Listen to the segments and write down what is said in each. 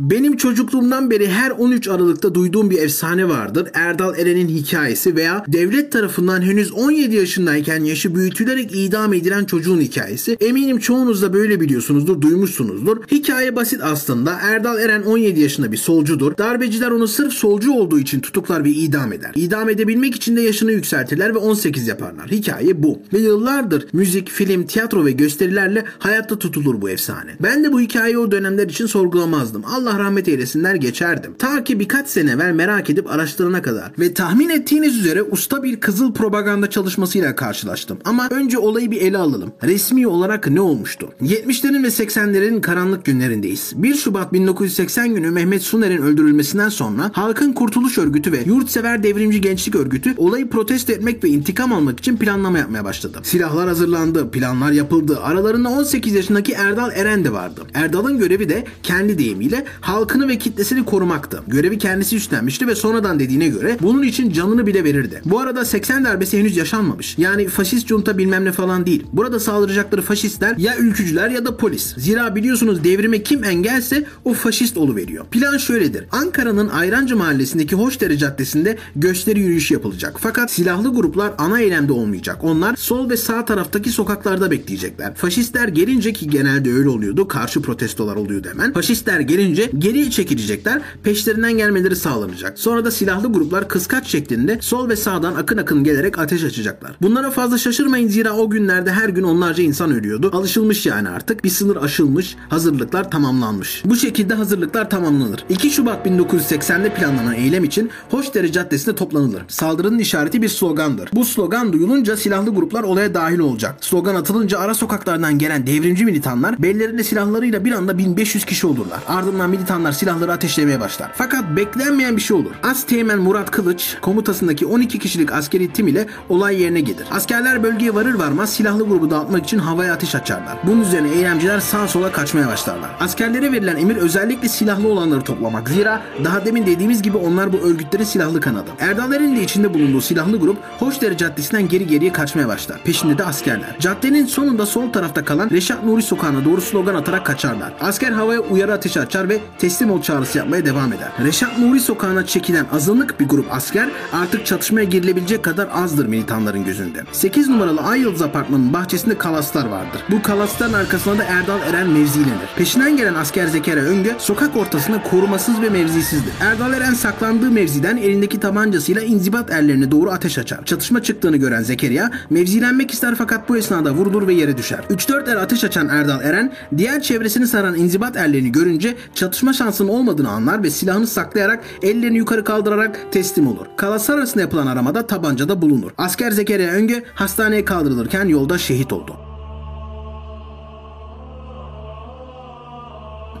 Benim çocukluğumdan beri her 13 Aralık'ta duyduğum bir efsane vardır. Erdal Eren'in hikayesi veya devlet tarafından henüz 17 yaşındayken yaşı büyütülerek idam edilen çocuğun hikayesi. Eminim çoğunuz da böyle biliyorsunuzdur, duymuşsunuzdur. Hikaye basit aslında. Erdal Eren 17 yaşında bir solcudur. Darbeciler onu sırf solcu olduğu için tutuklar ve idam eder. İdam edebilmek için de yaşını yükseltirler ve 18 yaparlar. Hikaye bu. Ve yıllardır müzik, film, tiyatro ve gösterilerle hayatta tutulur bu efsane. Ben de bu hikayeyi o dönemler için sorgulamazdım. Allah rahmet eylesinler geçerdim. Ta ki birkaç sene evvel merak edip araştırana kadar. Ve tahmin ettiğiniz üzere usta bir kızıl propaganda çalışmasıyla karşılaştım. Ama önce olayı bir ele alalım. Resmi olarak ne olmuştu? 70'lerin ve 80'lerin karanlık günlerindeyiz. 1 Şubat 1980 günü Mehmet Suner'in öldürülmesinden sonra Halkın Kurtuluş Örgütü ve Yurtsever Devrimci Gençlik Örgütü olayı protesto etmek ve intikam almak için planlama yapmaya başladı. Silahlar hazırlandı, planlar yapıldı. Aralarında 18 yaşındaki Erdal Eren de vardı. Erdal'ın görevi de kendi deyimiyle halkını ve kitlesini korumaktı. Görevi kendisi üstlenmişti ve sonradan dediğine göre bunun için canını bile verirdi. Bu arada 80 darbesi henüz yaşanmamış. Yani faşist junta bilmem ne falan değil. Burada saldıracakları faşistler ya ülkücüler ya da polis. Zira biliyorsunuz devrime kim engelse o faşist veriyor. Plan şöyledir. Ankara'nın Ayrancı mahallesindeki Hoşdere Caddesi'nde gösteri yürüyüşü yapılacak. Fakat silahlı gruplar ana eylemde olmayacak. Onlar sol ve sağ taraftaki sokaklarda bekleyecekler. Faşistler gelince ki genelde öyle oluyordu. Karşı protestolar oluyordu hemen. Faşistler gelince geriye çekilecekler. Peşlerinden gelmeleri sağlanacak. Sonra da silahlı gruplar kıskaç şeklinde sol ve sağdan akın akın gelerek ateş açacaklar. Bunlara fazla şaşırmayın zira o günlerde her gün onlarca insan ölüyordu. Alışılmış yani artık. Bir sınır aşılmış. Hazırlıklar tamamlanmış. Bu şekilde hazırlıklar tamamlanır. 2 Şubat 1980'de planlanan eylem için Hoşdere Caddesi'nde toplanılır. Saldırının işareti bir slogandır. Bu slogan duyulunca silahlı gruplar olaya dahil olacak. Slogan atılınca ara sokaklardan gelen devrimci militanlar bellerinde silahlarıyla bir anda 1500 kişi olurlar. Ardından militanlar silahları ateşlemeye başlar. Fakat beklenmeyen bir şey olur. Asteğmen Murat Kılıç komutasındaki 12 kişilik askeri tim ile olay yerine gelir. Askerler bölgeye varır varmaz silahlı grubu dağıtmak için havaya ateş açarlar. Bunun üzerine eylemciler sağ sola kaçmaya başlarlar. Askerlere verilen emir özellikle silahlı olanları toplamak. Zira daha demin dediğimiz gibi onlar bu örgütlerin silahlı kanadı. Erdal'lerin de içinde bulunduğu silahlı grup Hoşdere Caddesi'nden geri geriye kaçmaya başlar. Peşinde de askerler. Caddenin sonunda sol tarafta kalan Reşat Nuri Sokağı'na doğru slogan atarak kaçarlar. Asker havaya uyarı ateş açar ve teslim ol çağrısı yapmaya devam eder. Reşat Nuri Sokağı'na çekilen azınlık bir grup asker artık çatışmaya girilebilecek kadar azdır militanların gözünde. 8 numaralı Ay Yıldız Apartmanı'nın bahçesinde kalaslar vardır. Bu kalasların arkasına da Erdal Eren mevzilenir. Peşinden gelen asker Zekeriya Öngö sokak ortasında korumasız ve mevzisizdir. Erdal Eren saklandığı mevziden elindeki tabancasıyla inzibat erlerine doğru ateş açar. Çatışma çıktığını gören Zekeriya mevzilenmek ister fakat bu esnada vurulur ve yere düşer. 3-4 er ateş açan Erdal Eren diğer çevresini saran inzibat erlerini görünce çatışma şansının olmadığını anlar ve silahını saklayarak ellerini yukarı kaldırarak teslim olur. Kalaslar arasında yapılan aramada tabancada bulunur. Asker Zekeriya Öngö hastaneye kaldırılırken yolda şehit oldu.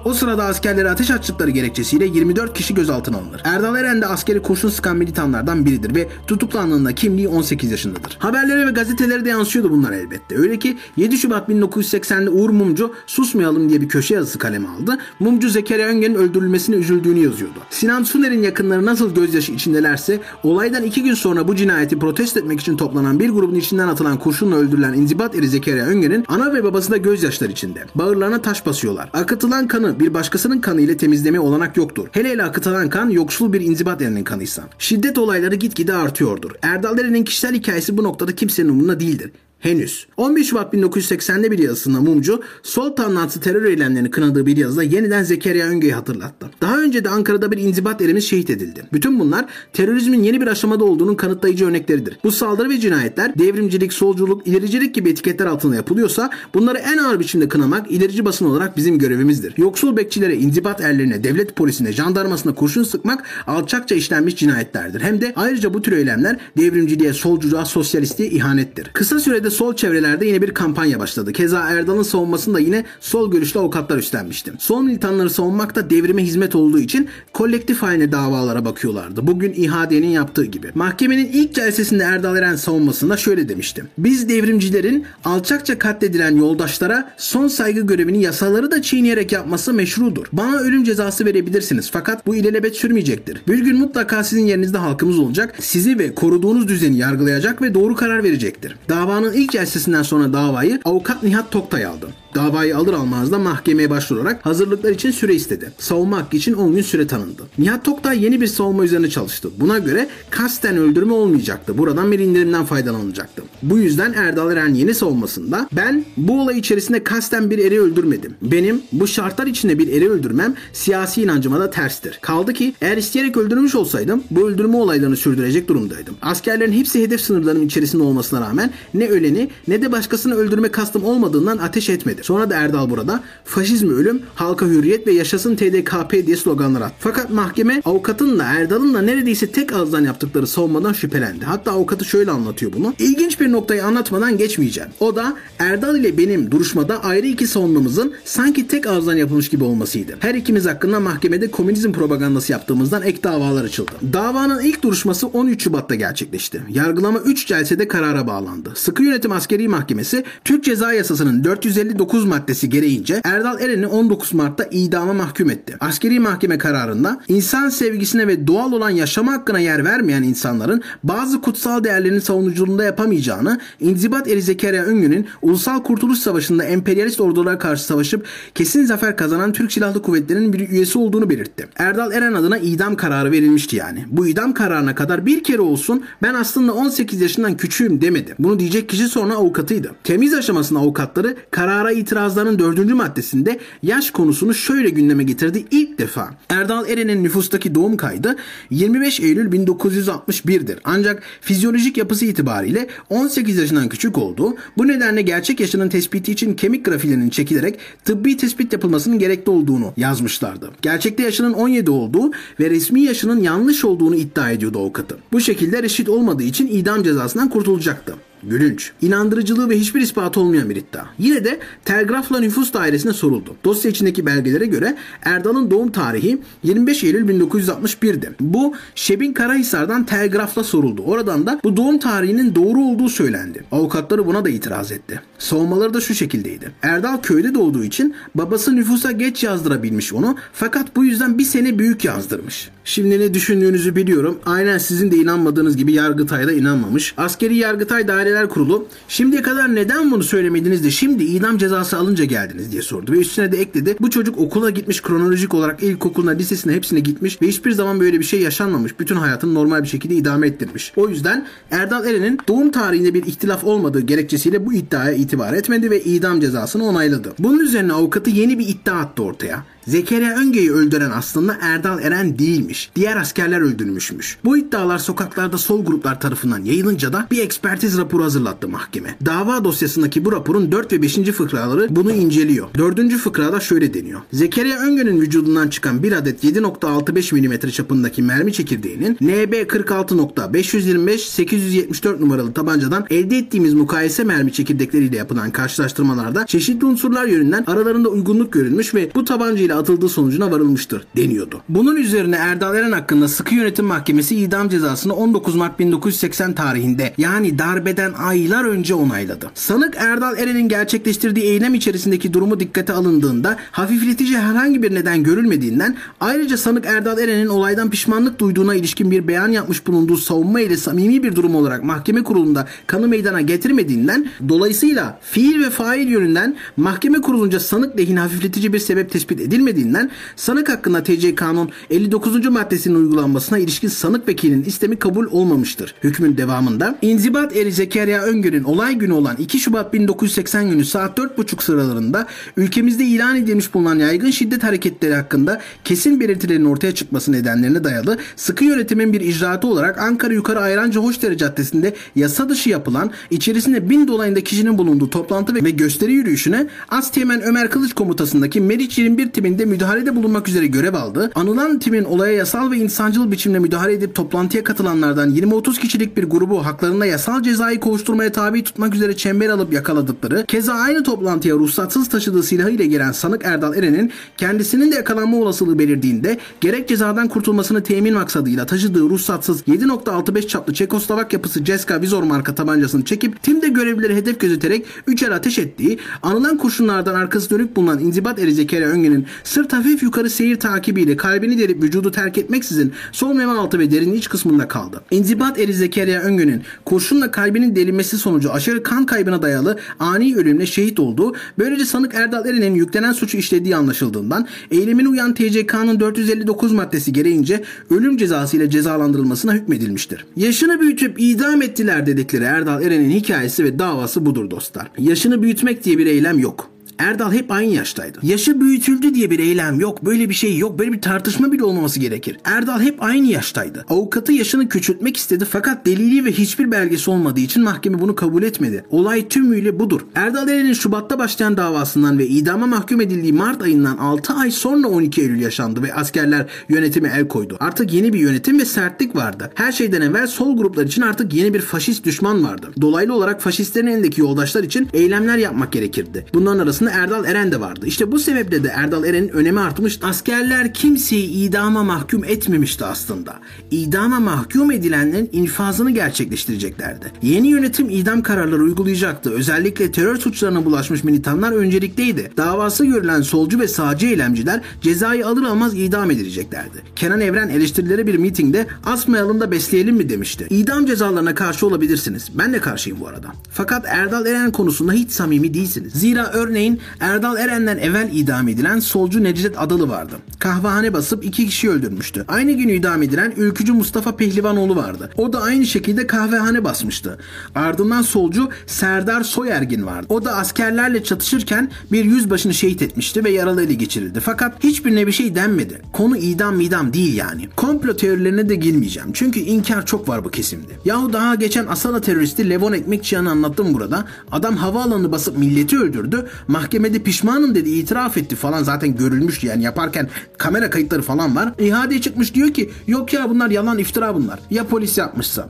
O sırada askerlere ateş açtıkları gerekçesiyle 24 kişi gözaltına alınır. Erdal Eren de askeri kurşun sıkan militanlardan biridir ve tutuklandığında kimliği 18 yaşındadır. Haberlere ve gazetelere de yansıyordu bunlar elbette. Öyle ki 7 Şubat 1980'de Uğur Mumcu susmayalım diye bir köşe yazısı kaleme aldı. Mumcu Zekeriya Öngen'in öldürülmesine üzüldüğünü yazıyordu. Sinan Suner'in yakınları nasıl gözyaşı içindelerse olaydan iki gün sonra bu cinayeti protesto etmek için toplanan bir grubun içinden atılan kurşunla öldürülen inzibat eri Zekeriya Öngen'in ana ve babası da gözyaşlar içinde. Bağırlarına taş basıyorlar. Akıtılan kanı bir başkasının kanı ile temizleme olanak yoktur. Hele hele akıtılan kan yoksul bir inzibat erinin kanıysa. Şiddet olayları gitgide artıyordur. Erdal Eren'in kişisel hikayesi bu noktada kimsenin umurunda değildir. Henüz. 11 Şubat 1980'de bir yazısında Mumcu, sol tanrısı terör eylemlerini kınadığı bir yazıda yeniden Zekeriya Öngö'yü hatırlattı. Daha önce de Ankara'da bir inzibat erimiz şehit edildi. Bütün bunlar terörizmin yeni bir aşamada olduğunun kanıtlayıcı örnekleridir. Bu saldırı ve cinayetler devrimcilik, solculuk, ilericilik gibi etiketler altında yapılıyorsa bunları en ağır biçimde kınamak ilerici basın olarak bizim görevimizdir. Yoksul bekçilere, inzibat erlerine, devlet polisine, jandarmasına kurşun sıkmak alçakça işlenmiş cinayetlerdir. Hem de ayrıca bu tür eylemler devrimciliğe, solculuğa, sosyalistliğe ihanettir. Kısa sürede sol çevrelerde yine bir kampanya başladı. Keza Erdal'ın savunmasını da yine sol görüşlü avukatlar üstlenmişti. Sol militanları savunmak da devrime hizmet olduğu için kolektif haline davalara bakıyorlardı. Bugün İHA'de'nin yaptığı gibi. Mahkemenin ilk celsesinde Erdal Eren savunmasında şöyle demişti. Biz devrimcilerin alçakça katledilen yoldaşlara son saygı görevini yasaları da çiğneyerek yapması meşrudur. Bana ölüm cezası verebilirsiniz fakat bu ilelebet sürmeyecektir. Bir gün mutlaka sizin yerinizde halkımız olacak. Sizi ve koruduğunuz düzeni yargılayacak ve doğru karar verecektir. Davanın ilk celsesinden sonra davayı avukat Nihat Toktay aldı. Davayı alır almaz da mahkemeye başvurarak hazırlıklar için süre istedi. Savunma hakkı için 10 gün süre tanındı. Nihat Toktay yeni bir savunma üzerine çalıştı. Buna göre kasten öldürme olmayacaktı. Buradan bir indirimden faydalanacaktı. Bu yüzden Erdal Eren yeni savunmasında ben bu olay içerisinde kasten bir eri öldürmedim. Benim bu şartlar içinde bir eri öldürmem siyasi inancıma da terstir. Kaldı ki eğer isteyerek öldürmüş olsaydım bu öldürme olaylarını sürdürecek durumdaydım. Askerlerin hepsi hedef sınırlarının içerisinde olmasına rağmen ne öleni ne de başkasını öldürme kastım olmadığından ateş etmedi. Sonra da Erdal burada faşizm ölüm, halka hürriyet ve yaşasın TDKP diye sloganlar attı. Fakat mahkeme avukatın da Erdal'ın da neredeyse tek ağızdan yaptıkları savunmadan şüphelendi. Hatta avukatı şöyle anlatıyor bunu. İlginç bir noktayı anlatmadan geçmeyeceğim. O da Erdal ile benim duruşmada ayrı iki savunmamızın sanki tek ağızdan yapılmış gibi olmasıydı. Her ikimiz hakkında mahkemede komünizm propagandası yaptığımızdan ek davalar açıldı. Davanın ilk duruşması 13 Şubat'ta gerçekleşti. Yargılama 3 celsede karara bağlandı. Sıkı Yönetim Askeri Mahkemesi Türk Ceza Yasası'nın 459 maddesi gereğince Erdal Eren'i 19 Mart'ta idama mahkum etti. Askeri mahkeme kararında insan sevgisine ve doğal olan yaşama hakkına yer vermeyen insanların bazı kutsal değerlerin savunuculuğunda yapamayacağını, İnzibat Eri Zekeriya Öngü'nün Ulusal Kurtuluş Savaşı'nda emperyalist ordulara karşı savaşıp kesin zafer kazanan Türk Silahlı Kuvvetleri'nin bir üyesi olduğunu belirtti. Erdal Eren adına idam kararı verilmişti yani. Bu idam kararına kadar bir kere olsun ben aslında 18 yaşından küçüğüm demedi. Bunu diyecek kişi sonra avukatıydı. Temiz aşamasında avukatları karara itirazların dördüncü maddesinde yaş konusunu şöyle gündeme getirdi ilk defa. Erdal Eren'in nüfustaki doğum kaydı 25 Eylül 1961'dir. Ancak fizyolojik yapısı itibariyle 18 yaşından küçük olduğu, bu nedenle gerçek yaşının tespiti için kemik grafilerinin çekilerek tıbbi tespit yapılmasının gerekli olduğunu yazmışlardı. Gerçekte yaşının 17 olduğu ve resmi yaşının yanlış olduğunu iddia ediyordu avukatı. Bu şekilde reşit olmadığı için idam cezasından kurtulacaktı. Gülünç. İnandırıcılığı ve hiçbir ispatı olmayan bir iddia. Yine de telgrafla nüfus dairesine soruldu. Dosya içindeki belgelere göre Erdal'ın doğum tarihi 25 Eylül 1961'di. Bu Şebin Karahisar'dan telgrafla soruldu. Oradan da bu doğum tarihinin doğru olduğu söylendi. Avukatları buna da itiraz etti. Savunmaları da şu şekildeydi. Erdal köyde doğduğu için babası nüfusa geç yazdırabilmiş onu fakat bu yüzden bir sene büyük yazdırmış. Şimdi ne düşündüğünüzü biliyorum. Aynen sizin de inanmadığınız gibi Yargıtay da inanmamış. Askeri Yargıtay Daireler Kurulu şimdiye kadar neden bunu söylemediniz de şimdi idam cezası alınca geldiniz diye sordu. Ve üstüne de ekledi. Bu çocuk okula gitmiş kronolojik olarak ilkokuluna, lisesine hepsine gitmiş ve hiçbir zaman böyle bir şey yaşanmamış. Bütün hayatını normal bir şekilde idame ettirmiş. O yüzden Erdal Eren'in doğum tarihinde bir ihtilaf olmadığı gerekçesiyle bu iddiaya itibar etmedi ve idam cezasını onayladı. Bunun üzerine avukatı yeni bir iddia attı ortaya. Zekeriya Önge'yi öldüren aslında Erdal Eren değilmiş. Diğer askerler öldürmüşmüş. Bu iddialar sokaklarda sol gruplar tarafından yayılınca da bir ekspertiz raporu hazırlattı mahkeme. Dava dosyasındaki bu raporun 4 ve 5. fıkraları bunu inceliyor. 4. fıkrada şöyle deniyor. Zekeriya Önge'nin vücudundan çıkan bir adet 7.65 mm çapındaki mermi çekirdeğinin NB 46.525-874 numaralı tabancadan elde ettiğimiz mukayese mermi çekirdekleriyle yapılan karşılaştırmalarda çeşitli unsurlar yönünden aralarında uygunluk görülmüş ve bu tabanca ile atıldığı sonucuna varılmıştır deniyordu. Bunun üzerine Erdal Eren hakkında sıkı yönetim mahkemesi idam cezasını 19 Mart 1980 tarihinde yani darbeden aylar önce onayladı. Sanık Erdal Eren'in gerçekleştirdiği eylem içerisindeki durumu dikkate alındığında hafifletici herhangi bir neden görülmediğinden ayrıca sanık Erdal Eren'in olaydan pişmanlık duyduğuna ilişkin bir beyan yapmış bulunduğu savunma ile samimi bir durum olarak mahkeme kurulunda kanı meydana getirmediğinden dolayısıyla fiil ve fail yönünden mahkeme kurulunca sanık lehine hafifletici bir sebep tespit edilmediğinden sanık hakkında TC Kanun 59. maddesinin uygulanmasına ilişkin sanık vekilinin istemi kabul olmamıştır. Hükmün devamında İnzibat Eri Zekeriya Öngör'ün olay günü olan 2 Şubat 1980 günü saat 4.30 sıralarında ülkemizde ilan edilmiş bulunan yaygın şiddet hareketleri hakkında kesin belirtilerin ortaya çıkması nedenlerine dayalı sıkı yönetimin bir icraatı olarak Ankara Yukarı Ayrancı Hoşdere Caddesi'nde yasa dışı yapılan içerisinde bin dolayında kişinin bulunduğu toplantı ve gösteri yürüyüşüne Asteğmen Ömer Kılıç komutasındaki Meriç 21 timinde müdahalede bulunmak üzere görev aldı. Anılan timin olaya yasal ve insancıl biçimde müdahale edip toplantıya katılanlardan 20-30 kişilik bir grubu haklarında yasal cezayı kovuşturmaya tabi tutmak üzere çember alıp yakaladıkları, keza aynı toplantıya ruhsatsız taşıdığı silahı ile gelen sanık Erdal Eren'in kendisinin de yakalanma olasılığı belirdiğinde gerek cezadan kurtulmasını temin maksadıyla taşıdığı ruhsatsız 7.65 çaplı Çekoslovak yapısı Ceska Vizor marka tabancasını çekip timde görevlileri hedef gözeterek üçer ateş ettiği, anılan kurşunlardan arkası dönük bulunan inzibat eri Zekeriya Öngen'in sırt hafif yukarı seyir takibiyle kalbini delip vücudu terk etmeksizin sol meme altı ve derin iç kısmında kaldı. İnzibat eri Zekeriya Öngün'ün kurşunla kalbinin delinmesi sonucu aşırı kan kaybına dayalı ani ölümle şehit olduğu, böylece sanık Erdal Eren'in yüklenen suçu işlediği anlaşıldığından eylemine uyan TCK'nın 459 maddesi gereğince ölüm cezası ile cezalandırılmasına hükmedilmiştir. Yaşını büyütüp idam ettiler dedikleri Erdal Eren'in hikayesi ve davası budur dostlar. Yaşını büyütmek diye bir eylem yok. Erdal hep aynı yaştaydı. Yaşı büyütüldü diye bir eylem yok. Böyle bir şey yok. Böyle bir tartışma bile olmaması gerekir. Erdal hep aynı yaştaydı. Avukatı yaşını küçültmek istedi fakat delili ve hiçbir belgesi olmadığı için mahkeme bunu kabul etmedi. Olay tümüyle budur. Erdal Eren'in Şubat'ta başlayan davasından ve idama mahkum edildiği Mart ayından 6 ay sonra 12 Eylül yaşandı ve askerler yönetime el koydu. Artık yeni bir yönetim ve sertlik vardı. Her şeyden evvel sol gruplar için artık yeni bir faşist düşman vardı. Dolaylı olarak faşistlerin elindeki yoldaşlar için eylemler yapmak gerekirdi. Bunların arasında Erdal Eren de vardı. İşte bu sebeple de Erdal Eren'in önemi artmış. Askerler kimseyi idama mahkum etmemişti aslında. İdama mahkum edilenlerin infazını gerçekleştireceklerdi. Yeni yönetim idam kararları uygulayacaktı. Özellikle terör suçlarına bulaşmış militanlar öncelikteydi. Davası görülen solcu ve sağcı eylemciler cezayı alır almaz idam edileceklerdi. Kenan Evren eleştirileri bir mitingde asmayalım da besleyelim mi demişti. İdam cezalarına karşı olabilirsiniz. Ben de karşıyım bu arada. Fakat Erdal Eren konusunda hiç samimi değilsiniz. Zira örneğin Erdal Eren'den evvel idam edilen solcu Necdet Adalı vardı. Kahvehane basıp iki kişi öldürmüştü. Aynı gün idam edilen ülkücü Mustafa Pehlivanoğlu vardı. O da aynı şekilde kahvehane basmıştı. Ardından solcu Serdar Soyergin vardı. O da askerlerle çatışırken bir yüzbaşını şehit etmişti ve yaralı ele geçirildi. Fakat hiçbirine bir şey denmedi. Konu idam midam değil yani. Komplo teorilerine de girmeyeceğim. Çünkü inkar çok var bu kesimde. Yahu daha geçen Asala teröristi Levon Ekmekçiyan'ı anlattım burada. Adam havaalanını basıp milleti öldürdü. Mahkemede pişmanım dedi itiraf etti falan zaten görülmüş yani yaparken kamera kayıtları falan var. İhade çıkmış diyor ki yok ya bunlar yalan iftira bunlar. Ya polis yapmışsa.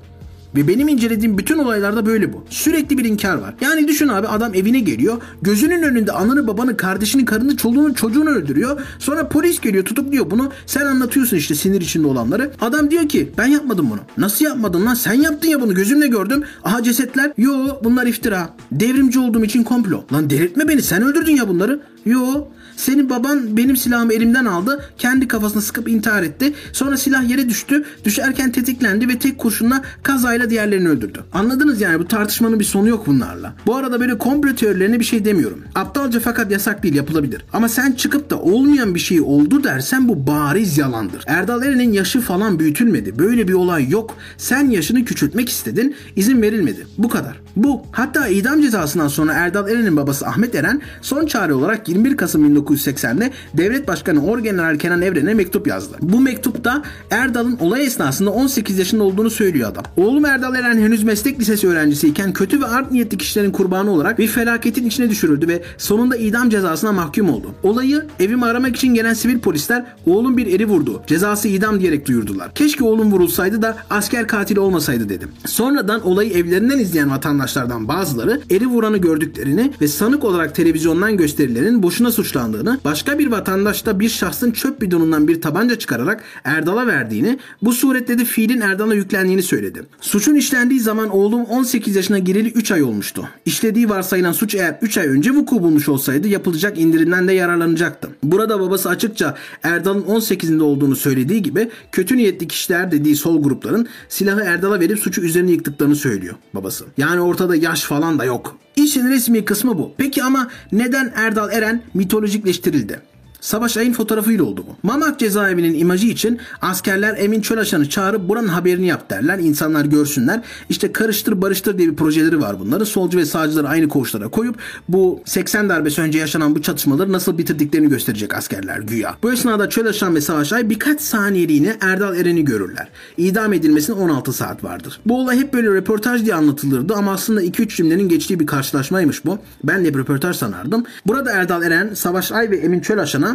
Ve benim incelediğim bütün olaylarda böyle bu. Sürekli bir inkar var. Yani düşün abi adam evine geliyor. Gözünün önünde ananı babanı kardeşini karını çoluğunu çocuğunu öldürüyor. Sonra polis geliyor tutukluyor bunu. Sen anlatıyorsun işte sinir içinde olanları. Adam diyor ki ben yapmadım bunu. Nasıl yapmadın lan? Sen yaptın ya bunu gözümle gördüm. Aha cesetler. Yo bunlar iftira. Devrimci olduğum için komplo. Lan delirtme beni sen öldürdün ya bunları. Yo senin baban benim silahımı elimden aldı. Kendi kafasına sıkıp intihar etti. Sonra silah yere düştü. Düşerken tetiklendi ve tek kurşunla kazayla diğerlerini öldürdü. Anladınız yani bu tartışmanın bir sonu yok bunlarla. Bu arada böyle komplo teorilerine bir şey demiyorum. Aptalca fakat yasak değil yapılabilir. Ama sen çıkıp da olmayan bir şey oldu dersen bu bariz yalandır. Erdal Eren'in yaşı falan büyütülmedi. Böyle bir olay yok. Sen yaşını küçültmek istedin. izin verilmedi. Bu kadar. Bu. Hatta idam cezasından sonra Erdal Eren'in babası Ahmet Eren son çare olarak 21 Kasım 1980'de Devlet Başkanı Orgeneral Kenan Evren'e mektup yazdı. Bu mektupta Erdal'ın olay esnasında 18 yaşında olduğunu söylüyor adam. Oğlum Erdal Eren henüz meslek lisesi öğrencisiyken kötü ve art niyetli kişilerin kurbanı olarak bir felaketin içine düşürüldü ve sonunda idam cezasına mahkum oldu. Olayı evimi aramak için gelen sivil polisler oğlum bir eri vurdu. Cezası idam diyerek duyurdular. Keşke oğlum vurulsaydı da asker katili olmasaydı dedim. Sonradan olayı evlerinden izleyen vatandaşlardan bazıları eri vuranı gördüklerini ve sanık olarak televizyondan gösterilerin boşuna suçlandığını, başka bir vatandaş da bir şahsın çöp bidonundan bir tabanca çıkararak Erdal'a verdiğini, bu surette de fiilin Erdal'a yüklendiğini söyledi. Suçun işlendiği zaman oğlum 18 yaşına gireli 3 ay olmuştu. İşlediği varsayılan suç eğer 3 ay önce vuku bulmuş olsaydı yapılacak indirimden de yararlanacaktı. Burada babası açıkça Erdal'ın 18'inde olduğunu söylediği gibi kötü niyetli kişiler dediği sol grupların silahı Erdal'a verip suçu üzerine yıktıklarını söylüyor babası. Yani ortada yaş falan da yok. İşin resmi kısmı bu. Peki ama neden Erdal Eren mitolojikleştirildi? Savaş Ay'ın fotoğrafıyla oldu bu. Mamak cezaevinin imajı için askerler Emin Çölaşan'ı çağırıp buranın haberini yap derler. İnsanlar görsünler. İşte karıştır barıştır diye bir projeleri var bunların. Solcu ve sağcıları aynı koğuşlara koyup bu 80 darbesi önce yaşanan bu çatışmaları nasıl bitirdiklerini gösterecek askerler güya. Bu esnada Çölaşan ve Savaş Ay birkaç saniyeliğine Erdal Eren'i görürler. İdam edilmesine 16 saat vardır. Bu olay hep böyle röportaj diye anlatılırdı ama aslında 2-3 cümlenin geçtiği bir karşılaşmaymış bu. Ben de bir röportaj sanardım. Burada Erdal Eren, Savaş Ay ve Emin Çölaşan'a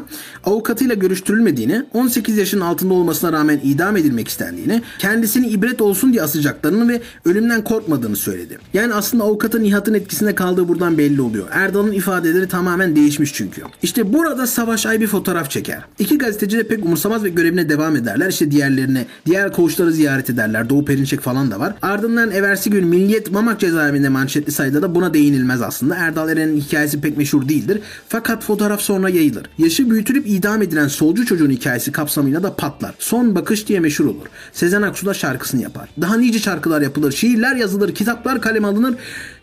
avukatıyla görüştürülmediğini, 18 yaşın altında olmasına rağmen idam edilmek istendiğini, kendisini ibret olsun diye asacaklarını ve ölümden korkmadığını söyledi. Yani aslında avukatın Nihat'ın etkisinde kaldığı buradan belli oluyor. Erdal'ın ifadeleri tamamen değişmiş çünkü. İşte burada Savaş Ay bir fotoğraf çeker. İki gazeteci de pek umursamaz ve görevine devam ederler. İşte diğerlerine, diğer koğuşları ziyaret ederler. Doğu Perinçek falan da var. Ardından eversi gün Milliyet Mamak cezaevinde manşetli sayıda da buna değinilmez aslında. Erdal Eren'in hikayesi pek meşhur değildir. Fakat fotoğraf sonra yayılır. Yaşı yaşı büyütülüp idam edilen solcu çocuğun hikayesi kapsamıyla da patlar. Son bakış diye meşhur olur. Sezen Aksu da şarkısını yapar. Daha nice şarkılar yapılır, şiirler yazılır, kitaplar kalem alınır.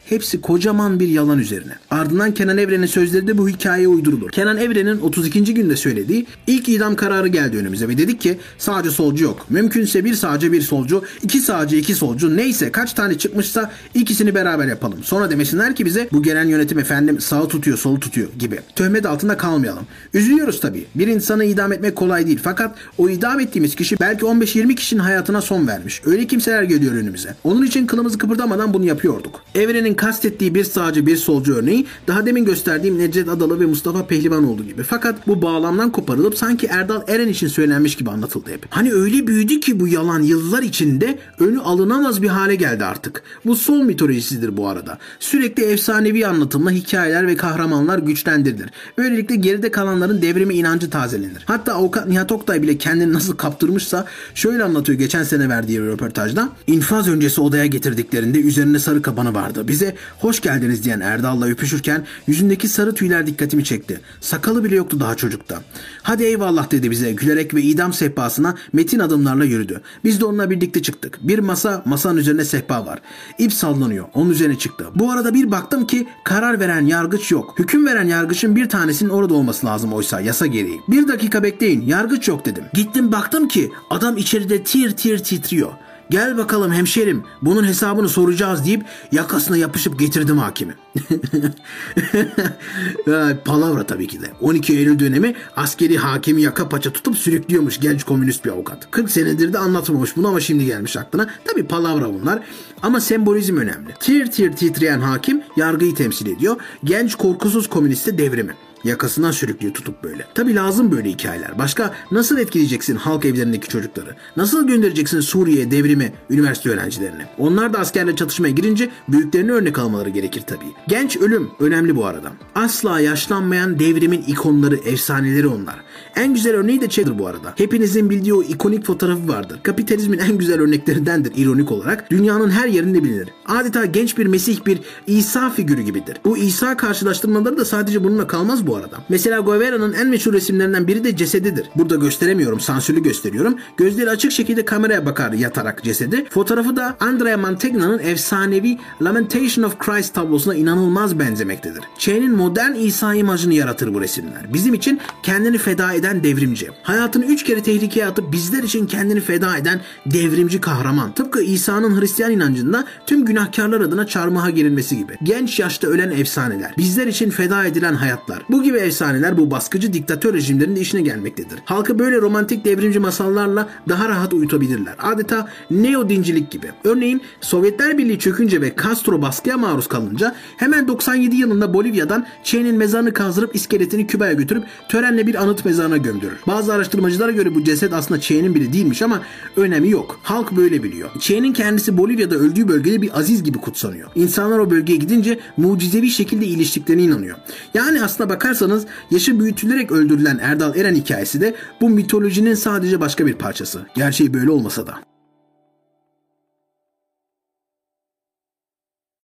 Hepsi kocaman bir yalan üzerine. Ardından Kenan Evren'in sözleri de bu hikayeye uydurulur. Kenan Evren'in 32. günde söylediği ilk idam kararı geldi önümüze ve dedik ki sağcı solcu yok. Mümkünse bir sağcı bir solcu, iki sağcı iki solcu neyse kaç tane çıkmışsa ikisini beraber yapalım. Sonra demesinler ki bize bu gelen yönetim efendim sağı tutuyor solu tutuyor gibi. Töhmet altında kalmayalım. Üzülüyoruz tabii. Bir insanı idam etmek kolay değil. Fakat o idam ettiğimiz kişi belki 15-20 kişinin hayatına son vermiş. Öyle kimseler geliyor önümüze. Onun için kılımızı kıpırdamadan bunu yapıyorduk. Evrenin kastettiği bir sağcı bir solcu örneği daha demin gösterdiğim Necdet Adalı ve Mustafa Pehlivanoğlu gibi. Fakat bu bağlamdan koparılıp sanki Erdal Eren için söylenmiş gibi anlatıldı hep. Hani öyle büyüdü ki bu yalan yıllar içinde önü alınamaz bir hale geldi artık. Bu sol mitolojisidir bu arada. Sürekli efsanevi anlatımla hikayeler ve kahramanlar güçlendirilir. Böylelikle geride kalanların devrimi inancı tazelenir. Hatta avukat Nihat Oktay bile kendini nasıl kaptırmışsa şöyle anlatıyor geçen sene verdiği röportajda. İnfaz öncesi odaya getirdiklerinde üzerinde sarı kabanı vardı. Bize hoş geldiniz diyen Erdal'la öpüşürken yüzündeki sarı tüyler dikkatimi çekti. Sakalı bile yoktu daha çocukta. Hadi eyvallah dedi bize gülerek ve idam sehpasına metin adımlarla yürüdü. Biz de onunla birlikte çıktık. Bir masa, masanın üzerine sehpa var. İp sallanıyor. Onun üzerine çıktı. Bu arada bir baktım ki karar veren yargıç yok. Hüküm veren yargıçın bir tanesinin orada olması lazım oysa yasa gereği. Bir dakika bekleyin yargıç yok dedim. Gittim baktım ki adam içeride tir tir titriyor. Gel bakalım hemşerim bunun hesabını soracağız deyip yakasına yapışıp getirdim hakimi. Palavra tabii ki de. 12 Eylül dönemi askeri hakimi yaka paça tutup sürüklüyormuş genç komünist bir avukat. 40 senedir de anlatmamış bunu ama şimdi gelmiş aklına. Tabii palavra bunlar ama sembolizm önemli. Tir tir titreyen hakim yargıyı temsil ediyor. Genç korkusuz komüniste devrimi. Yakasından sürüklüyor tutup böyle. Tabi lazım böyle hikayeler. Başka nasıl etkileyeceksin halk evlerindeki çocukları? Nasıl göndereceksin Suriye devrimi üniversite öğrencilerini? Onlar da askerle çatışmaya girince büyüklerini örnek almaları gerekir tabii. Genç ölüm önemli bu arada. Asla yaşlanmayan devrimin ikonları, efsaneleri onlar. En güzel örneği de Cheddar bu arada. Hepinizin bildiği o ikonik fotoğrafı vardır. Kapitalizmin en güzel örneklerindendir ironik olarak. Dünyanın her yerinde bilinir. Adeta genç bir Mesih bir İsa figürü gibidir. Bu İsa karşılaştırmaları da sadece bununla kalmaz bu arada. Mesela Guevara'nın en meşhur resimlerinden biri de cesedidir. Burada gösteremiyorum, sansürlü gösteriyorum. Gözleri açık şekilde kameraya bakar yatarak cesedi. Fotoğrafı da Andrea Mantegna'nın efsanevi Lamentation of Christ tablosuna inanılmaz benzemektedir. Che'nin modern İsa imajını yaratır bu resimler. Bizim için kendini feda eden devrimci. Hayatını üç kere tehlikeye atıp bizler için kendini feda eden devrimci kahraman. Tıpkı İsa'nın Hristiyan inancında tüm günahkarlar adına çarmıha gerilmesi gibi. Genç yaşta ölen efsaneler. Bizler için feda edilen hayatlar. Bu gibi efsaneler bu baskıcı diktatör rejimlerin de işine gelmektedir. Halkı böyle romantik devrimci masallarla daha rahat uyutabilirler. Adeta neo dincilik gibi. Örneğin Sovyetler Birliği çökünce ve Castro baskıya maruz kalınca hemen 97 yılında Bolivya'dan Che'nin mezarını kazdırıp iskeletini Küba'ya götürüp törenle bir anıt mezarına gömdürür. Bazı araştırmacılara göre bu ceset aslında Che'nin biri değilmiş ama önemi yok. Halk böyle biliyor. Che'nin kendisi Bolivya'da öldüğü bölgede bir aziz gibi kutsanıyor. İnsanlar o bölgeye gidince mucizevi şekilde iyileştiklerine inanıyor. Yani aslına bakarsanız yaşı büyütülerek öldürülen Erdal Eren hikayesi de bu mitolojinin sadece başka bir parçası. Gerçeği böyle olmasa da.